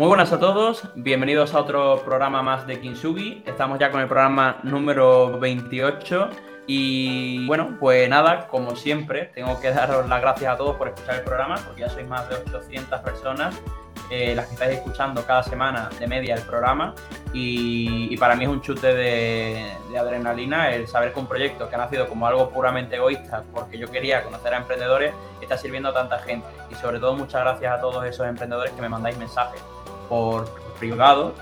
Muy buenas a todos, bienvenidos a otro programa más de Kinsugi. Estamos ya con el programa número 28 y bueno, pues nada, como siempre, tengo que daros las gracias a todos por escuchar el programa, porque ya sois más de 800 personas eh, las que estáis escuchando cada semana de media el programa. Y, para mí es un chute de, de, adrenalina el saber que un proyecto que ha nacido como algo puramente egoísta porque yo quería conocer a emprendedores está sirviendo a tanta gente. Y sobre todo muchas gracias a todos esos emprendedores que me mandáis mensajes por privado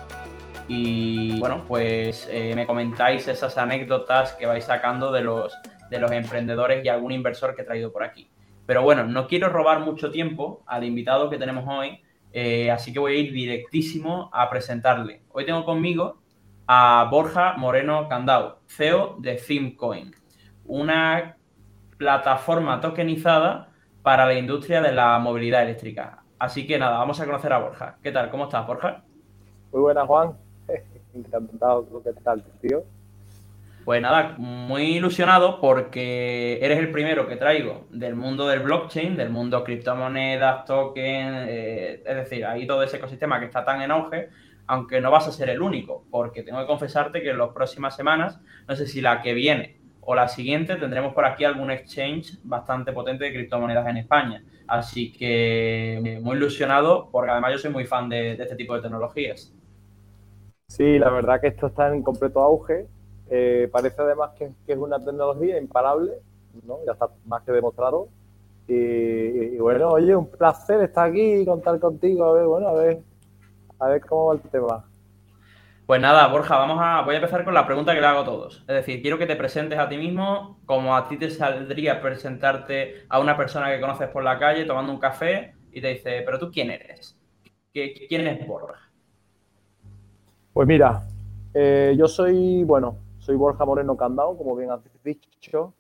y bueno, pues eh, me comentáis esas anécdotas que vais sacando de los, de los emprendedores y algún inversor que he traído por aquí. Pero bueno, no quiero robar mucho tiempo al invitado que tenemos hoy, eh, así que voy a ir directísimo a presentarle. Hoy tengo conmigo a Borja Moreno Candao, CEO de Thimecoin, una plataforma tokenizada para la industria de la movilidad eléctrica. Así que nada, vamos a conocer a Borja. ¿Qué tal? ¿Cómo estás, Borja? Muy buenas, Juan. Encantado, ¿qué tal, tío? Pues nada, muy ilusionado porque eres el primero que traigo del mundo del blockchain, del mundo criptomonedas, tokens, eh, es decir, ahí todo ese ecosistema que está tan en auge, aunque no vas a ser el único, porque tengo que confesarte que en las próximas semanas, no sé si la que viene o la siguiente, tendremos por aquí algún exchange bastante potente de criptomonedas en España. Así que eh, muy ilusionado porque además yo soy muy fan de, este tipo de tecnologías. Sí, la verdad que esto está en completo auge. Eh, parece además que, es una tecnología imparable, ¿no? ya está más que demostrado. Y, bueno, oye, un placer estar aquí y contar contigo. A ver, bueno, a ver, a ver cómo va el tema. Pues nada, Borja, vamos a, voy a empezar con la pregunta que le hago a todos. Es decir, quiero que te presentes a ti mismo, como a ti te saldría presentarte a una persona que conoces por la calle tomando un café y te dice, pero tú quién eres? ¿Quién es Borja? Pues mira, eh, yo soy, bueno, soy Borja Moreno Candao, como bien has dicho.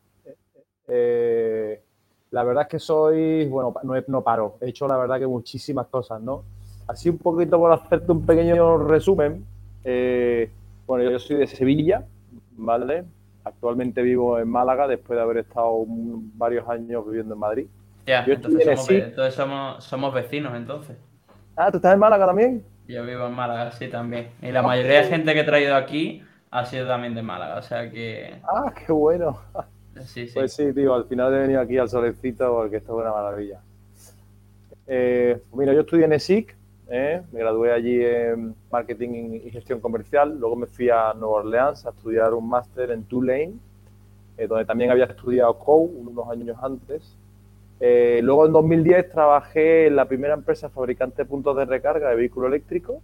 Eh, la verdad es que soy, bueno, no, no paro, he hecho la verdad que muchísimas cosas, ¿no? Así un poquito por hacerte un pequeño resumen, eh, bueno, yo soy de Sevilla, ¿vale? Actualmente vivo en Málaga después de haber estado varios años viviendo en Madrid. Ya, entonces, somos, vecinos entonces. Ah, ¿tú estás en Málaga también? Yo vivo en Málaga, sí, también. Y la mayoría de gente que he traído aquí ha sido también de Málaga, o sea que... Ah, qué bueno. Sí, sí. Pues sí, tío, al final he venido aquí al solecito porque esto es una maravilla. Eh, mira, yo estudié en ESIC, ¿eh? me gradué allí en marketing y gestión comercial, luego me fui a Nueva Orleans a estudiar un máster en Tulane, eh, donde también había estudiado COU unos años antes. Eh, luego en 2010 trabajé en la primera empresa fabricante de puntos de recarga de vehículo eléctrico,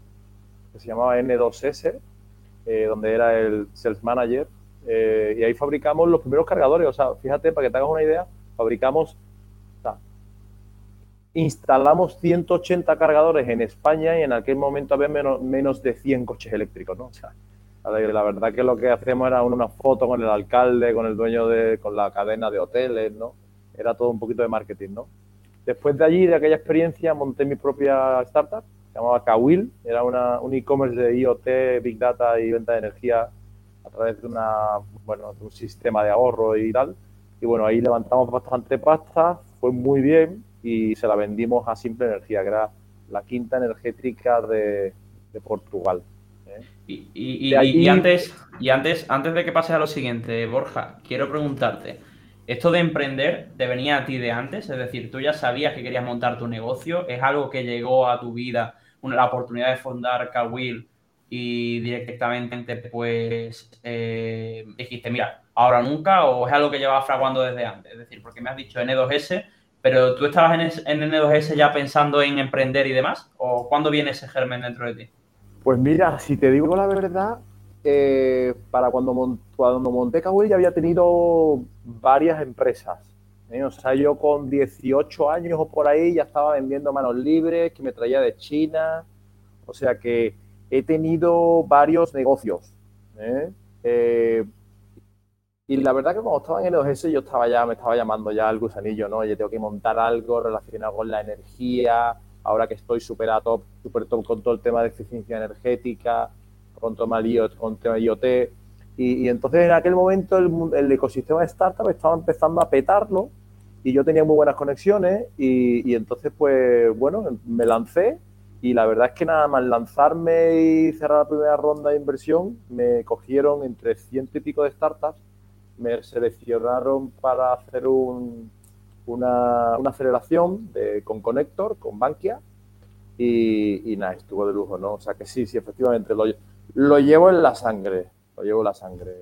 que se llamaba N2S, donde era el sales manager, y ahí fabricamos los primeros cargadores. O sea, fíjate, para que te hagas una idea, fabricamos instalamos 180 cargadores en España y en aquel momento había menos, de 100 coches eléctricos, ¿no? O sea, la verdad que lo que hacíamos era una foto con el alcalde, con el dueño de, con la cadena de hoteles, ¿no? Era todo un poquito de marketing, ¿no? Después de allí, de aquella experiencia, monté mi propia startup, se llamaba Kawil, era una, un e-commerce de IoT, Big Data y venta de energía a través de, una, bueno, de un sistema de ahorro y tal. Y bueno, ahí levantamos bastante pasta, fue muy bien, y se la vendimos a Simple Energía, que era la quinta energética de, Portugal. ¿eh? Y, antes, y antes, antes de que pases a lo siguiente, Borja, quiero preguntarte, ¿esto de emprender te venía a ti de antes? Es decir, ¿tú ya sabías que querías montar tu negocio? ¿Es algo que llegó a tu vida, una, la oportunidad de fundar Kawil y directamente pues eh, dijiste, mira, ahora nunca, o es algo que llevaba fraguando desde antes? Es decir, porque me has dicho N2S, pero ¿tú estabas en, N2S ya pensando en emprender y demás? ¿O cuándo viene ese germen dentro de ti? Pues mira, si te digo la verdad, eh, para cuando, cuando monté Kawil ya había tenido varias empresas. ¿eh? O sea, yo con 18 años o por ahí ya estaba vendiendo manos libres, que me traía de China. O sea que he tenido varios negocios. ¿eh? Y la verdad que cuando estaba en el OGS yo estaba ya, me estaba llamando ya el gusanillo, ¿no? Oye, tengo que montar algo relacionado con la energía, ahora que estoy súper a top, súper top con todo el tema de eficiencia energética, con el IoT, con tema IoT. Y, entonces en aquel momento el, ecosistema de startup estaba empezando a petarlo y yo tenía muy buenas conexiones y, y entonces pues bueno, me lancé Y la verdad es que nada más lanzarme y cerrar la primera ronda de inversión, me cogieron entre ciento y pico de startups, me seleccionaron para hacer un, una, aceleración con Connector, con Bankia, y, nada, estuvo de lujo, ¿no? O sea que sí, sí, efectivamente, lo, lo llevo en la sangre, lo llevo en la sangre.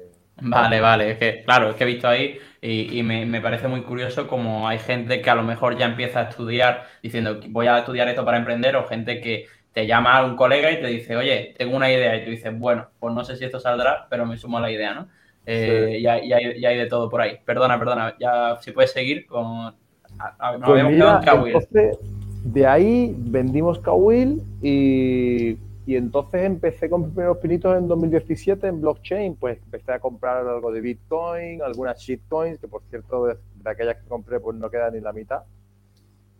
Vale, vale, es que claro, es que he visto ahí y, me, parece muy curioso como hay gente que a lo mejor ya empieza a estudiar diciendo voy a estudiar esto para emprender o gente que te llama a un colega y te dice, oye, tengo una idea y tú dices, bueno, pues no sé si esto saldrá, pero me sumo a la idea, ¿no? Eh, y, hay, hay, de todo por ahí. Perdona, perdona, ya si puedes seguir con... Nos pues habíamos de ahí vendimos Kawil y y entonces empecé con mis primeros pinitos en 2017 en blockchain, pues empecé a comprar algo de Bitcoin, algunas shitcoins, que por cierto de, aquellas que compré pues no queda ni la mitad.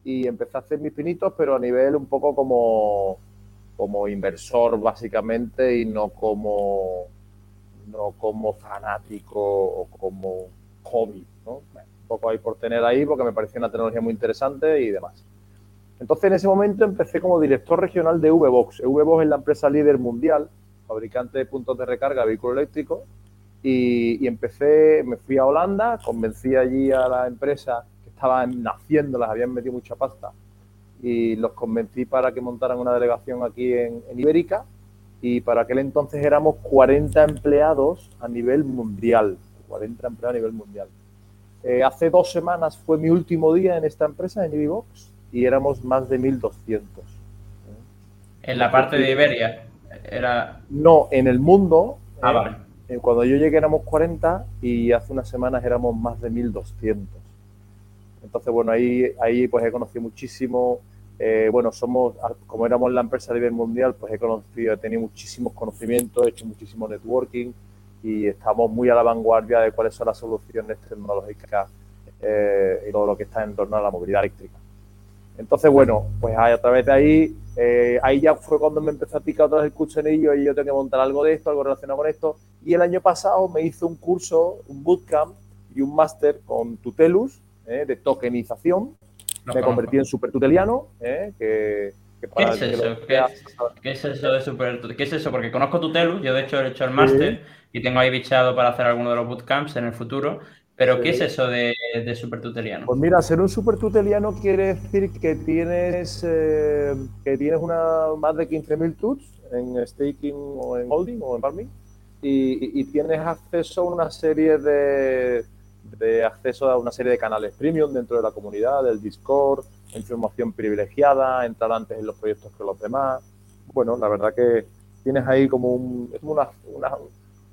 Y empecé a hacer mis pinitos, pero a nivel un poco como, como inversor básicamente y no como, no como fanático o como hobby, ¿no? un poco ahí por tener ahí porque me parecía una tecnología muy interesante y demás. Entonces, en ese momento empecé como director regional de VBox. VBox es la empresa líder mundial, fabricante de puntos de recarga de vehículos eléctricos. Y, empecé, me fui a Holanda, convencí allí a la empresa que estaban naciendo, las habían metido mucha pasta, y los convencí para que montaran una delegación aquí en, Ibérica. Y para aquel entonces éramos 40 empleados a nivel mundial. 40 empleados a nivel mundial. Eh, hace dos semanas fue mi último día en esta empresa, en VBox y éramos más de 1.200. ¿En la parte de Iberia? Era... No, en el mundo. Ah, eh, vale. Eh, cuando yo llegué éramos 40 y hace unas semanas éramos más de 1.200. Entonces, bueno, ahí, ahí pues he conocido muchísimo. Eh, bueno, somos, como éramos la empresa a nivel mundial, pues he conocido, he tenido muchísimos conocimientos, he hecho muchísimo networking y estamos muy a la vanguardia de cuáles son las soluciones tecnológicas y todo lo que está en torno a la movilidad eléctrica. Entonces, bueno, pues a través de ahí, eh, ahí ya fue cuando me empezó a picar otra vez el cuchenillo y yo tengo que montar algo de esto, algo relacionado con esto. Y el año pasado me hice un curso, un bootcamp y un máster con Tutelus eh, de tokenización. Me convertí en super tuteliano, eh, que, ¿Qué es eso? ¿Qué, es eso de super ¿Qué es eso? Porque conozco Tutelus, yo de hecho he hecho el máster y tengo ahí bichado para hacer alguno de los bootcamps en el futuro. ¿Pero qué es eso de, de supertuteliano? Pues mira, ser un supertuteliano quiere decir que tienes, eh, que tienes una, más de 15.000 tuts en staking o en holding o en farming y, tienes acceso a una serie de, de, acceso a una serie de canales premium dentro de la comunidad, del Discord, información privilegiada, entrar antes en los proyectos que los demás. Bueno, la verdad que tienes ahí como un, es una, una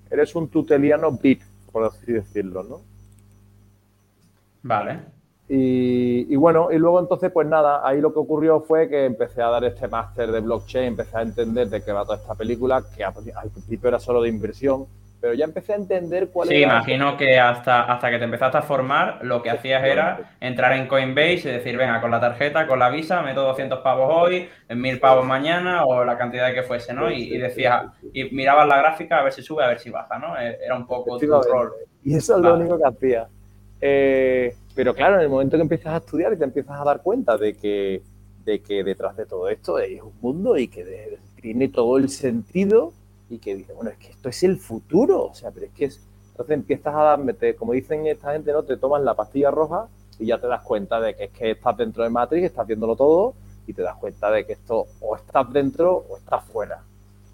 eres un tuteliano bit, por así decirlo, ¿no? Vale. Y, bueno, y luego entonces, pues nada, ahí lo que ocurrió fue que empecé a dar este máster de blockchain, empecé a entender de qué va toda esta película, que al principio era solo de inversión, pero ya empecé a entender cuál sí, era. Sí, imagino que hasta, hasta que te empezaste a formar, lo que hacías era entrar en Coinbase y decir, venga, con la tarjeta, con la visa, meto 200 pavos hoy, 1000 pavos mañana o la cantidad que fuese, ¿no? Y, decías, y mirabas la gráfica a ver si sube, a ver si baja, ¿no? E, era un poco tu rol. Y eso es lo único que hacía. Eh, pero claro, en el momento que empiezas a estudiar y te empiezas a dar cuenta de que, de que detrás de todo esto es un mundo y que tiene todo el sentido y que dices, bueno, es que esto es el futuro, o sea, pero es que es... Entonces empiezas a darme, como dicen esta gente, ¿no? Te tomas la pastilla roja y ya te das cuenta de que es que estás dentro de Matrix, estás viéndolo todo y te das cuenta de que esto o estás dentro o estás fuera.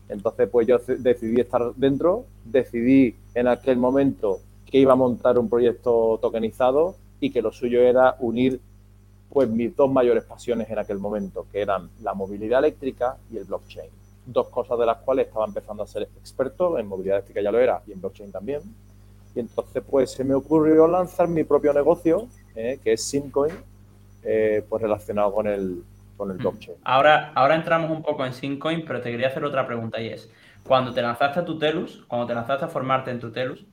Entonces, pues yo decidí estar dentro, decidí en aquel momento que iba a montar un proyecto tokenizado y que lo suyo era unir pues mis dos mayores pasiones en aquel momento, que eran la movilidad eléctrica y el blockchain. Dos cosas de las cuales estaba empezando a ser experto, en movilidad eléctrica ya lo era y en blockchain también. Y entonces pues se me ocurrió lanzar mi propio negocio, eh, que es Simcoin, eh, pues relacionado con el, con el mm. blockchain. Ahora, ahora entramos un poco en Simcoin, pero te quería hacer otra pregunta y es, cuando te lanzaste a Tutelus, cuando te lanzaste a formarte en Tutelus,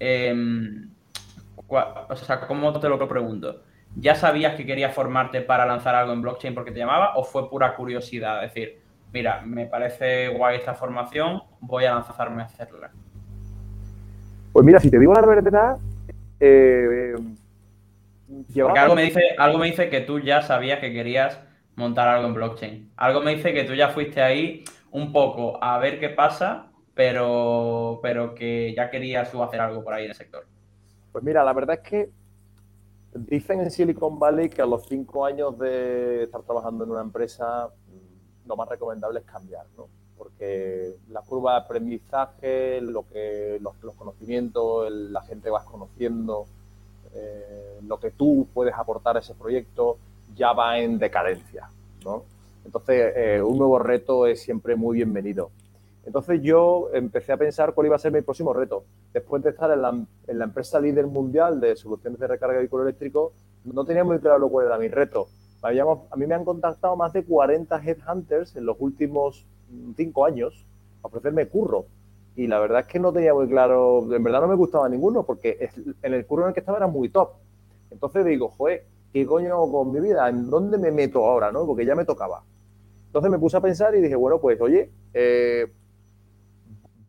eh, o sea, ¿cómo te lo pregunto? ¿Ya sabías que querías formarte para lanzar algo en blockchain porque te llamaba o fue pura curiosidad? Es decir, mira, me parece guay esta formación, voy a lanzarme a hacerla. Pues mira, si te digo la verdad, eh, algo me, dice, algo me dice que tú ya sabías que querías montar algo en blockchain. Algo me dice que tú ya fuiste ahí un poco a ver qué pasa, pero, pero que ya querías tú hacer algo por ahí en el sector. Pues mira, la verdad es que dicen en Silicon Valley que a los cinco años de estar trabajando en una empresa, lo más recomendable es cambiar, ¿no? Porque la curva de aprendizaje, lo que, los, conocimientos, la gente vas conociendo, eh, lo que tú puedes aportar a ese proyecto, ya va en decadencia, ¿no? Entonces, eh, un nuevo reto es siempre muy bienvenido. Entonces yo empecé a pensar cuál iba a ser mi próximo reto. Después de estar en la, empresa líder mundial de soluciones de recarga de vehículo eléctrico, no tenía muy claro cuál era mi reto. A mí me han contactado más de 40 headhunters en los últimos cinco años a ofrecerme curro. Y la verdad es que no tenía muy claro, en verdad no me gustaba ninguno, porque en el curro en el que estaba era muy top. Entonces digo, joder, ¿qué coño hago con mi vida? ¿En dónde me meto ahora? ¿no? Porque ya me tocaba. Entonces me puse a pensar y dije, bueno, pues oye, eh,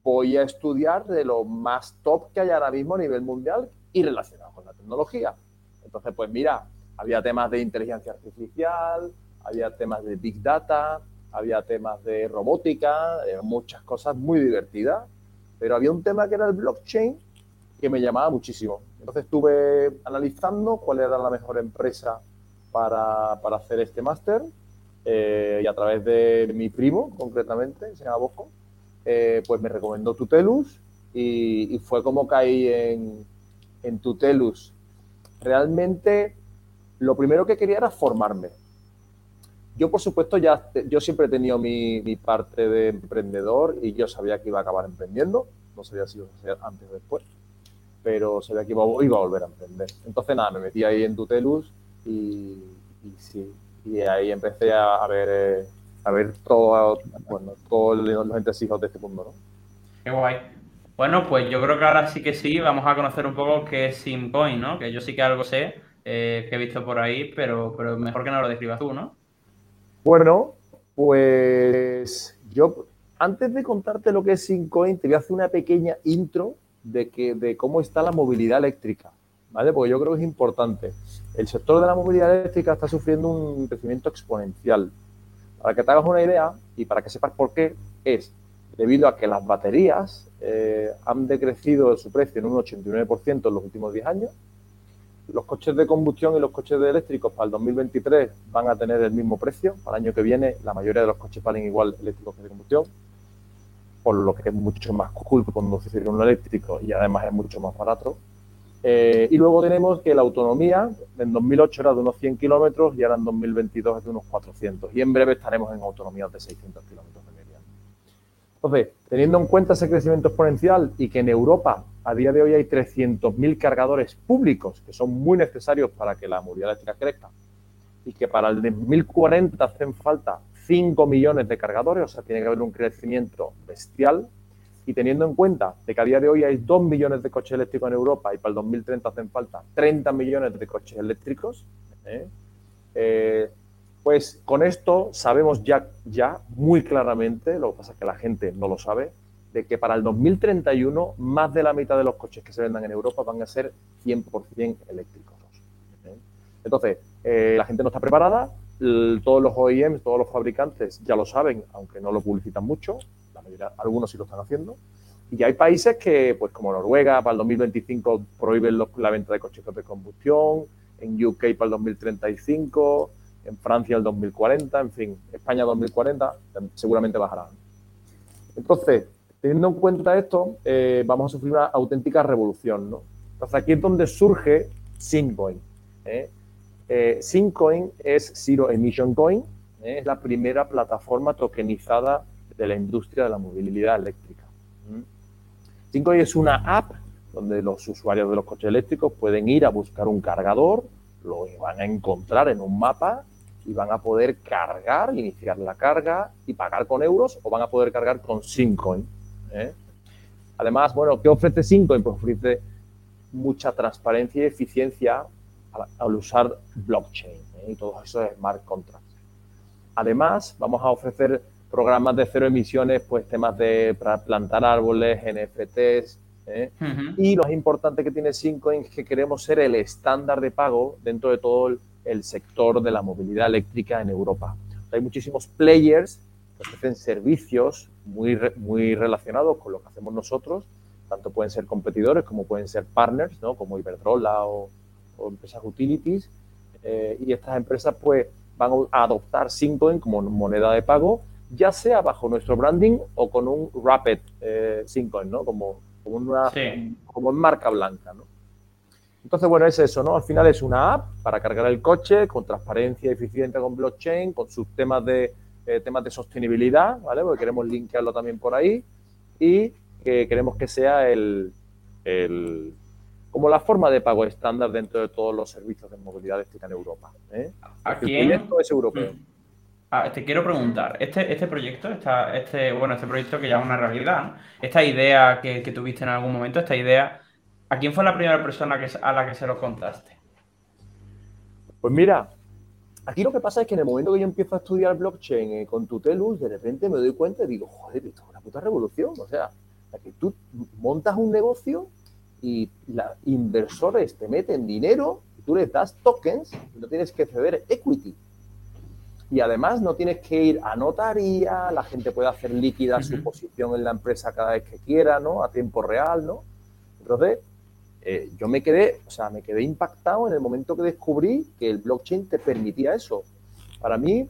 voy a estudiar de lo más top que hay ahora mismo a nivel mundial y relacionado con la tecnología. Entonces, pues mira, había temas de inteligencia artificial, había temas de big data, había temas de robótica, eh, muchas cosas muy divertidas, pero había un tema que era el blockchain que me llamaba muchísimo. Entonces estuve analizando cuál era la mejor empresa para, hacer este máster eh, y a través de mi primo, concretamente, se llama Bosco, eh, pues me recomendó Tutelus y, fue como caí en, en Tutelus. Realmente lo primero que quería era formarme. Yo, por supuesto, ya yo siempre he tenido mi, parte de emprendedor y yo sabía que iba a acabar emprendiendo. No sabía si iba a ser antes o después, pero sabía que iba, iba, a volver a emprender. Entonces, nada, me metí ahí en Tutelus y, sí, y ahí empecé a, ver eh, a ver todo, bueno, todos los de este mundo, ¿no? Qué guay. Bueno, pues yo creo que ahora sí que sí, vamos a conocer un poco qué es Simcoin, ¿no? Que yo sí que algo sé, eh, que he visto por ahí, pero, pero mejor que no lo describas tú, ¿no? Bueno, pues yo, antes de contarte lo que es Simcoin, te voy a hacer una pequeña intro de, que, de cómo está la movilidad eléctrica, ¿vale? Porque yo creo que es importante. El sector de la movilidad eléctrica está sufriendo un crecimiento exponencial. Para que te hagas una idea y para que sepas por qué, es debido a que las baterías eh, han decrecido su precio en un 89% en los últimos 10 años. Los coches de combustión y los coches eléctricos para el 2023 van a tener el mismo precio. Para el año que viene la mayoría de los coches valen igual eléctricos que de combustión, por lo que es mucho más cool conducir un eléctrico y además es mucho más barato. Eh, y luego tenemos que la autonomía en 2008 era de unos 100 kilómetros y ahora en 2022 es de unos 400. Y en breve estaremos en autonomías de 600 kilómetros de media. Entonces, teniendo en cuenta ese crecimiento exponencial y que en Europa a día de hoy hay 300.000 cargadores públicos que son muy necesarios para que la movilidad eléctrica crezca y que para el 2040 hacen falta 5 millones de cargadores, o sea, tiene que haber un crecimiento bestial y teniendo en cuenta de que a día de hoy hay 2 millones de coches eléctricos en Europa y para el 2030 hacen falta 30 millones de coches eléctricos, ¿eh? Eh, pues con esto sabemos ya, ya muy claramente, lo que pasa es que la gente no lo sabe, de que para el 2031 más de la mitad de los coches que se vendan en Europa van a ser 100% eléctricos. ¿eh? Entonces, la gente no está preparada, todos los OEMs, todos los fabricantes ya lo saben, aunque no lo publicitan mucho, algunos sí lo están haciendo. Y hay países que, pues como Noruega, para el 2025 prohíben la venta de coches de combustión, en UK para el 2035, en Francia el 2040, en fin, España 2040, seguramente bajará. Entonces, teniendo en cuenta esto, eh, vamos a sufrir una auténtica revolución. ¿no? Entonces, aquí es donde surge Syncoin. ¿eh? Eh, Syncoin es Zero Emission Coin, es la primera plataforma tokenizada de la industria de la movilidad eléctrica. 5i es una app donde los usuarios de los coches eléctricos pueden ir a buscar un cargador, lo van a encontrar en un mapa y van a poder cargar, iniciar la carga y pagar con euros o van a poder cargar con Syncoin. ¿Eh? Además, bueno, ¿qué ofrece Syncoin? Pues ofrece mucha transparencia y eficiencia al, usar blockchain ¿eh? y todos esos smart contracts. Además, vamos a ofrecer programas de cero emisiones, pues temas de plantar árboles, NFTs. ¿eh? Y lo más importante que tiene Cinco es que queremos ser el estándar de pago dentro de todo el sector de la movilidad eléctrica en Europa. Hay muchísimos players ofrecen servicios muy, muy relacionados con lo que hacemos nosotros, tanto pueden ser competidores como pueden ser partners, ¿no? como Iberdrola o, empresas utilities, eh, y estas empresas pues van a adoptar Syncoin como moneda de pago, ya sea bajo nuestro branding o con un Rapid eh, Syncoin, ¿no? Como, como, una, como marca blanca, ¿no? Entonces, bueno, es eso, ¿no? Al final es una app para cargar el coche con transparencia eficiente con blockchain, con sus temas de, eh, temas de sostenibilidad, ¿vale? Porque queremos linkearlo también por ahí y que queremos que sea el, como la forma de pago estándar dentro de todos los servicios de movilidad eléctrica en Europa. ¿eh? Aquí el proyecto es europeo. Mm. Ah, te quiero preguntar, este, este proyecto, este, bueno, este proyecto que ya es una realidad, esta idea que, que tuviste en algún momento, esta idea ¿A quién fue la primera persona que, a la que se lo contaste? Pues mira, aquí lo que pasa es que en el momento que yo empiezo a estudiar blockchain eh, con Tutelus, de repente me doy cuenta y digo, joder, esto es una puta revolución. O sea, que tú montas un negocio y los inversores te meten dinero y tú les das tokens y no tienes que ceder equity. Y además no tienes que ir a notaría, la gente puede hacer líquida su posición en la empresa cada vez que quiera, ¿no? A tiempo real, ¿no? Entonces, eh, yo me quedé, o sea, me quedé impactado en el momento que descubrí que el blockchain te permitía eso. Para mí,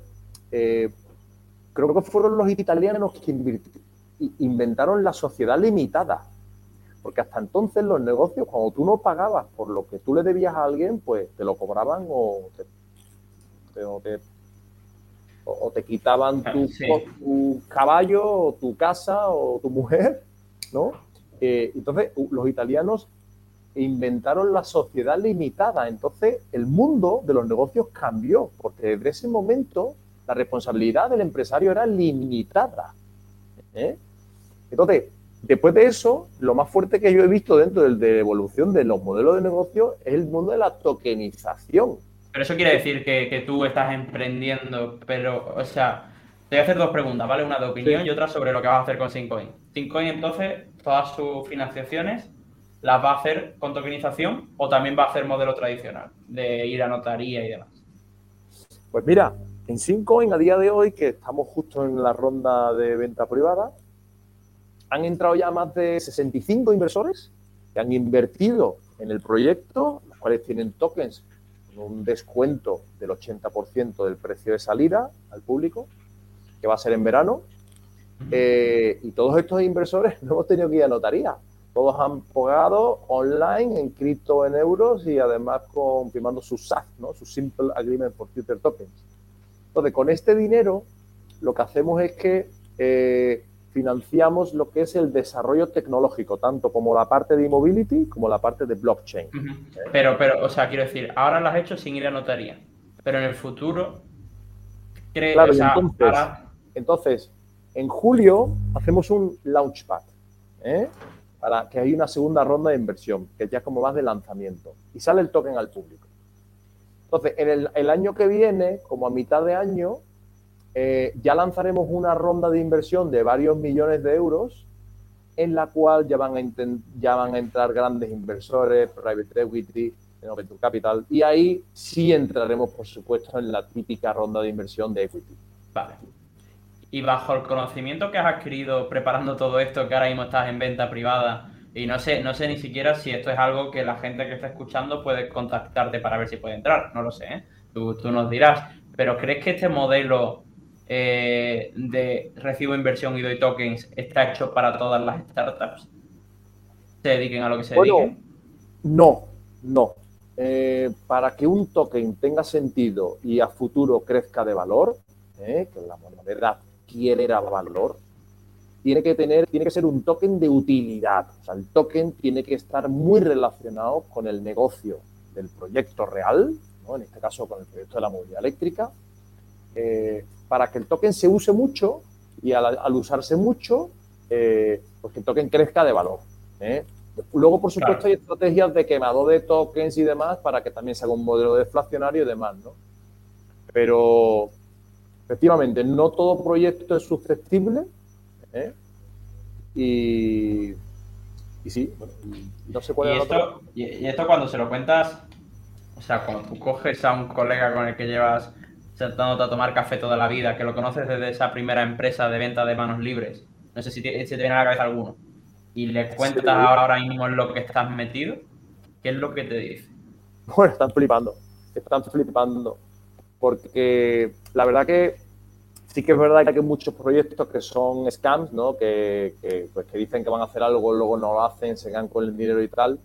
eh, creo que fueron los italianos que inventaron la sociedad limitada. Porque hasta entonces los negocios, cuando tú no pagabas por lo que tú le debías a alguien, pues te lo cobraban o te, quitaban tu, tu, caballo, o tu casa o tu mujer, ¿no? Eh, entonces, los italianos inventaron la sociedad limitada. Entonces, el mundo de los negocios cambió, porque desde ese momento la responsabilidad del empresario era limitada. ¿eh? Entonces, después de eso, lo más fuerte que yo he visto dentro de la evolución de los modelos de negocio es el mundo de la tokenización. Pero eso quiere decir que, tú estás emprendiendo, pero, o sea, te voy a hacer dos preguntas, ¿vale? Una de opinión y otra sobre lo que vas a hacer con Syncoin. Syncoin, entonces, todas sus financiaciones las va a hacer con tokenización o también va a hacer modelo tradicional de ir a notaría y demás? Pues mira, en Syncoin a día de hoy, que estamos justo en la ronda de venta privada, han entrado ya más de 65 inversores que han invertido en el proyecto, los cuales tienen tokens con un descuento del 80% del precio de salida al público, que va a ser en verano. Eh, y todos estos inversores no hemos tenido que ir a notaría. Todos han pagado online, en cripto en euros y además confirmando su SAT, ¿no? su Simple Agreement for Future Tokens. Entonces, con este dinero, lo que hacemos es que eh, financiamos lo que es el desarrollo tecnológico, tanto como la parte de e-mobility como la parte de blockchain. Pero, pero, o sea, quiero decir, ahora lo has hecho sin ir a notaría, pero en el futuro, ¿crees claro, entonces, entonces, en julio hacemos un launchpad. ¿eh? Para que hay una segunda ronda de inversión, que ya es como más de lanzamiento, y sale el token al público. Entonces, en el, año que viene, como a mitad de año, eh, ya lanzaremos una ronda de inversión de varios millones de euros, en la cual ya van a, ya van a entrar grandes inversores, private equity, venture capital, y ahí sí entraremos, por supuesto, en la típica ronda de inversión de equity. Vale. Y bajo el conocimiento que has adquirido preparando todo esto, que ahora mismo estás en venta privada, y no sé, no sé ni siquiera si esto es algo que la gente que está escuchando puede contactarte para ver si puede entrar, no lo sé, ¿eh? tú, nos dirás. Pero ¿crees que este modelo eh, de recibo inversión y doy tokens está hecho para todas las startups? ¿Se dediquen a lo que se dediquen? No, no. Eh, para que un token tenga sentido y a futuro crezca de valor, que la moneda quiere dar valor, tiene que tener, tiene que ser un token de utilidad. O sea, el token tiene que estar muy relacionado con el negocio del proyecto real, en este caso con el proyecto de la movilidad eléctrica, eh, para que el token se use mucho y al, usarse mucho, eh, pues que el token crezca de valor. ¿eh? Luego, por supuesto, hay estrategias de quemado de tokens y demás para que también se haga un modelo deflacionario y demás, ¿no? Pero, efectivamente, no todo proyecto es susceptible. ¿eh? Y, y sí, no sé cuál es esto, Y esto cuando se lo cuentas O sea, cuando tú coges a un colega con el que llevas sentándote a tomar café toda la vida, que lo conoces desde esa primera empresa de venta de manos libres, no sé si te, te viene a la cabeza alguno, y le cuentas ahora mismo en lo que estás metido, ¿qué es lo que te dice? Bueno, están flipando, están flipando, porque la verdad que sí que es verdad que hay muchos proyectos que son scams, ¿no? Que, pues, que dicen que van a hacer algo, luego no lo hacen, se quedan con el dinero y tal,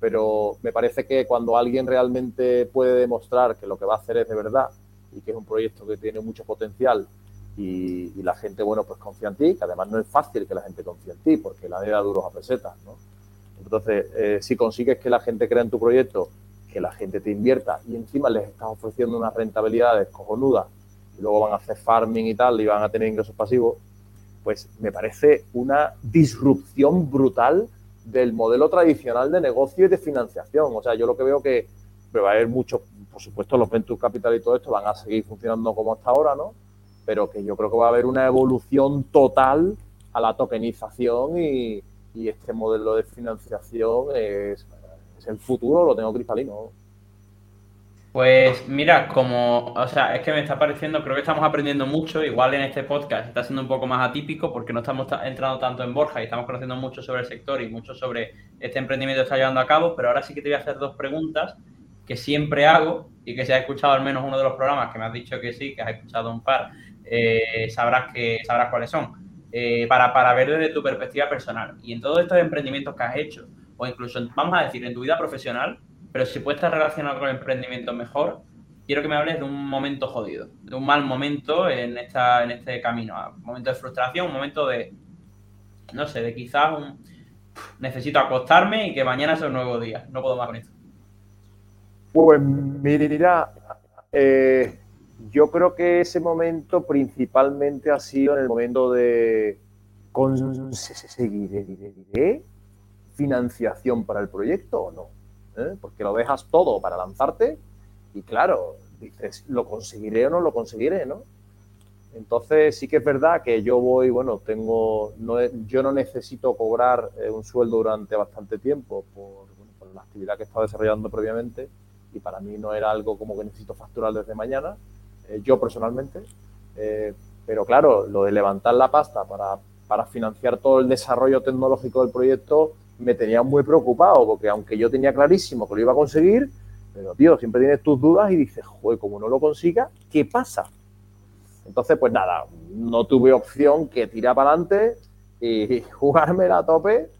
pero me parece que cuando alguien realmente puede demostrar que lo que va a hacer es de verdad y que es un proyecto que tiene mucho potencial y, y, la gente, bueno, pues confía en ti, que además no es fácil que la gente confíe en ti, porque la vida duros a pesetas, ¿no? Entonces, eh, si consigues que la gente crea en tu proyecto, que la gente te invierta y encima les estás ofreciendo unas rentabilidades cojonudas y luego van a hacer farming y tal y van a tener ingresos pasivos, pues me parece una disrupción brutal del modelo tradicional de negocio y de financiación. O sea, yo lo que veo que va a haber muchos, por supuesto, los Venture Capital y todo esto van a seguir funcionando como hasta ahora, ¿no? pero que yo creo que va a haber una evolución total a la tokenización y, y este modelo de financiación es, el futuro, lo tengo cristalino. Pues mira, como, o sea, es que me está pareciendo, creo que estamos aprendiendo mucho, igual en este podcast está siendo un poco más atípico porque no estamos entrando tanto en Borja y estamos conociendo mucho sobre el sector y mucho sobre este emprendimiento que está llevando a cabo, pero ahora sí que te voy a hacer dos preguntas que siempre hago y que si has escuchado al menos uno de los programas que me has dicho que sí, que has escuchado un par, eh, sabrás, que, sabrás cuáles son. Eh, para, para ver desde tu perspectiva personal. Y en todos estos emprendimientos que has hecho, o incluso, vamos a decir, en tu vida profesional, pero si puedes estar relacionado con el emprendimiento mejor, quiero que me hables de un momento jodido, de un mal momento en, esta, en este camino. Un momento de frustración, un momento de, no sé, de quizás un, necesito acostarme y que mañana sea un nuevo día. No puedo más con esto. Pues mira, eh, yo creo que ese momento principalmente ha sido en el momento de conseguiré financiación para el proyecto o no. ¿Eh? Porque lo dejas todo para lanzarte y claro, dices, ¿lo conseguiré o no lo conseguiré? ¿no? Entonces sí que es verdad que yo voy, bueno, tengo, no, yo no necesito cobrar eh, un sueldo durante bastante tiempo por, la actividad que he estado desarrollando previamente y para mí no era algo como que necesito facturar desde mañana eh, yo personalmente. Pero claro, lo de levantar la pasta para, para, financiar todo el desarrollo tecnológico del proyecto me tenía muy preocupado, porque aunque yo tenía clarísimo que lo iba a conseguir, pero tío, siempre tienes tus dudas y dices, joder, como no lo consiga, ¿qué pasa? Entonces, pues nada, no tuve opción que tirar para adelante y jugármela a tope.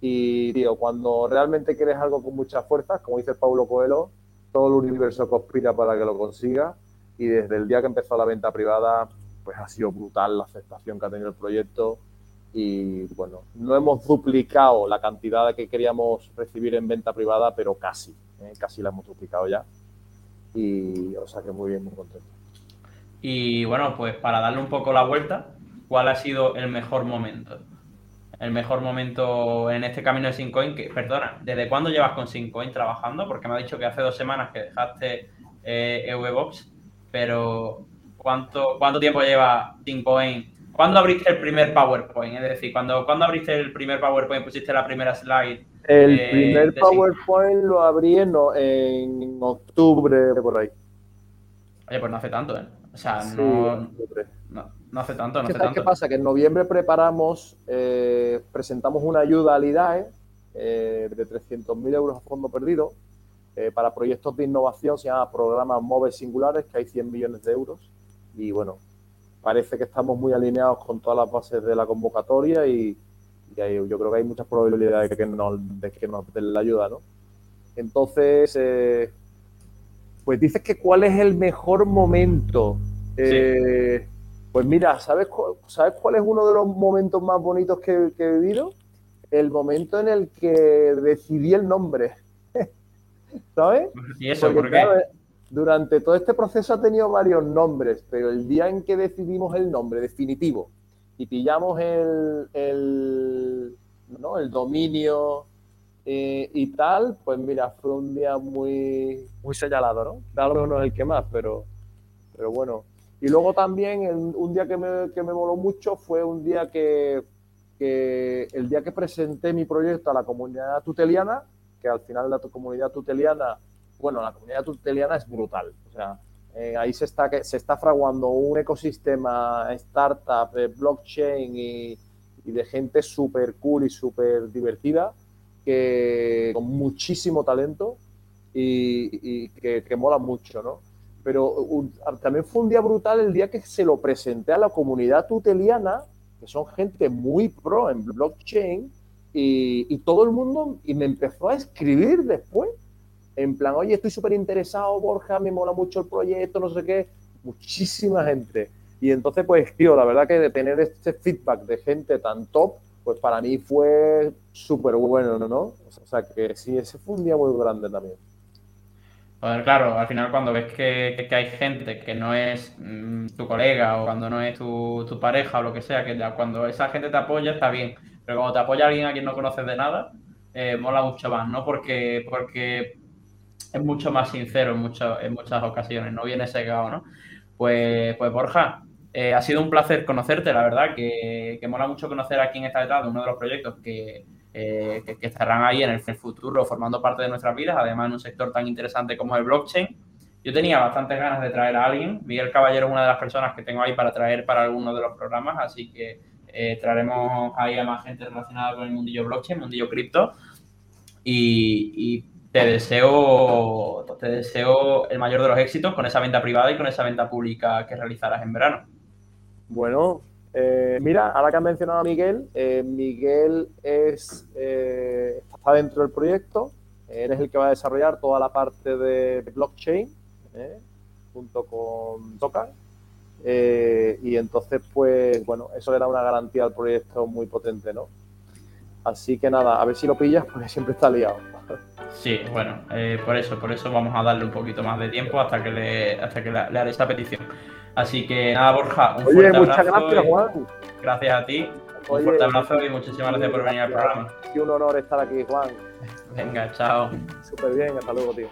Y, tío, cuando realmente quieres algo con muchas fuerzas, como dice Paulo Coelho, todo el universo conspira para que lo consiga y desde el día que empezó la venta privada, pues ha sido brutal la aceptación que ha tenido el proyecto y bueno, no hemos duplicado la cantidad que queríamos recibir en venta privada, pero casi, ¿eh? casi la hemos duplicado ya y o sea que muy bien, muy contento. Y bueno, pues para darle un poco la vuelta, ¿cuál ha sido el mejor momento? El mejor momento en este camino de Syncoin, que, perdona, ¿desde cuándo llevas con Syncoin trabajando? Porque me ha dicho que hace dos semanas que dejaste eh, EVBox pero ¿cuánto, cuánto tiempo lleva Syncoin? ¿Cuándo abriste el primer PowerPoint? Es decir, cuando, ¿cuándo abriste el primer PowerPoint? ¿Pusiste la primera slide? El eh, primer PowerPoint lo abrí en, en, octubre, por ahí. Oye, pues no hace tanto, ¿eh? O sea, no, no, hace tanto, no hace tanto. ¿Qué pasa? Que en noviembre preparamos, eh, presentamos una ayuda al IDAE eh, de 300.000 euros a fondo perdido eh, para proyectos de innovación se llama programas MOVE singulares, que hay 100 millones de euros. Y bueno, parece que estamos muy alineados con todas las bases de la convocatoria y, y yo creo que hay muchas probabilidades de que nos, de que nos den la ayuda, ¿no? Entonces, eh, pues dices que cuál es el mejor momento. Eh, Pues mira, ¿sabes, ¿sabes cuál es uno de los momentos más bonitos que, que he vivido? El momento en el que decidí el nombre. ¿sabes? ¿Y eso por qué? Durante todo este proceso ha tenido varios nombres, pero el día en que decidimos el nombre definitivo y pillamos el, el, ¿no? el dominio eh, y tal, pues mira, fue un día muy, muy señalado, ¿no? Claro no es el que más, pero, pero bueno. Y luego también un día que me, que me moló mucho fue un día que, que el día que presenté mi proyecto a la comunidad tuteliana, que al final la comunidad tuteliana bueno, la comunidad tuteliana es brutal. O sea, eh, ahí se está, se está fraguando un ecosistema startup, blockchain y, de gente súper cool y súper divertida, que, con muchísimo talento y, que, que, mola mucho, ¿no? Pero también fue un día brutal el día que se lo presenté a la comunidad tuteliana, que son gente muy pro en blockchain, y, y todo el mundo, y me empezó a escribir después en plan, oye, estoy súper interesado, Borja, me mola mucho el proyecto, no sé qué, muchísima gente. Y entonces, pues, tío, la verdad que de tener este feedback de gente tan top, pues para mí fue súper bueno, ¿no? O sea, que sí, ese fue un día muy grande también. Joder, claro, al final cuando ves que, hay gente que no es mm, tu colega o cuando no es tu, pareja o lo que sea, que ya cuando esa gente te apoya está bien, pero cuando te apoya alguien a quien no conoces de nada, eh, mola mucho más, ¿no? Porque, porque es mucho más sincero en, en muchas ocasiones, no viene secado, ¿no? Pues, pues Borja, eh, ha sido un placer conocerte, la verdad, que, que mola mucho conocer a quién está detrás de uno de los proyectos que, eh, que, estarán ahí en el, futuro formando parte de nuestras vidas, además en un sector tan interesante como el blockchain. Yo tenía bastantes ganas de traer a alguien. Miguel Caballero es una de las personas que tengo ahí para traer para alguno de los programas, así que eh, traeremos ahí a más gente relacionada con el mundillo blockchain, mundillo cripto. Y te deseo, te deseo el mayor de los éxitos con esa venta privada y con esa venta pública que realizarás en verano. Bueno, eh, mira, ahora que has mencionado a Miguel, eh, Miguel es, eh, está dentro del proyecto, eres el que va a desarrollar toda la parte de blockchain junto con Tocar. y entonces, pues, bueno, eso le da una garantía al proyecto muy potente, ¿no? Así que nada, a ver si lo pillas porque siempre está liado. Sí, bueno, eh, por eso, por eso vamos a darle un poquito más de tiempo hasta que le, hasta que le, haré esta petición. Así que nada, Borja, un fuerte muchas gracias, Juan. Gracias a ti. un fuerte abrazo y muchísimas gracias por venir al programa. Y un honor estar aquí, Juan. Venga, chao. Súper bien, hasta luego, tío.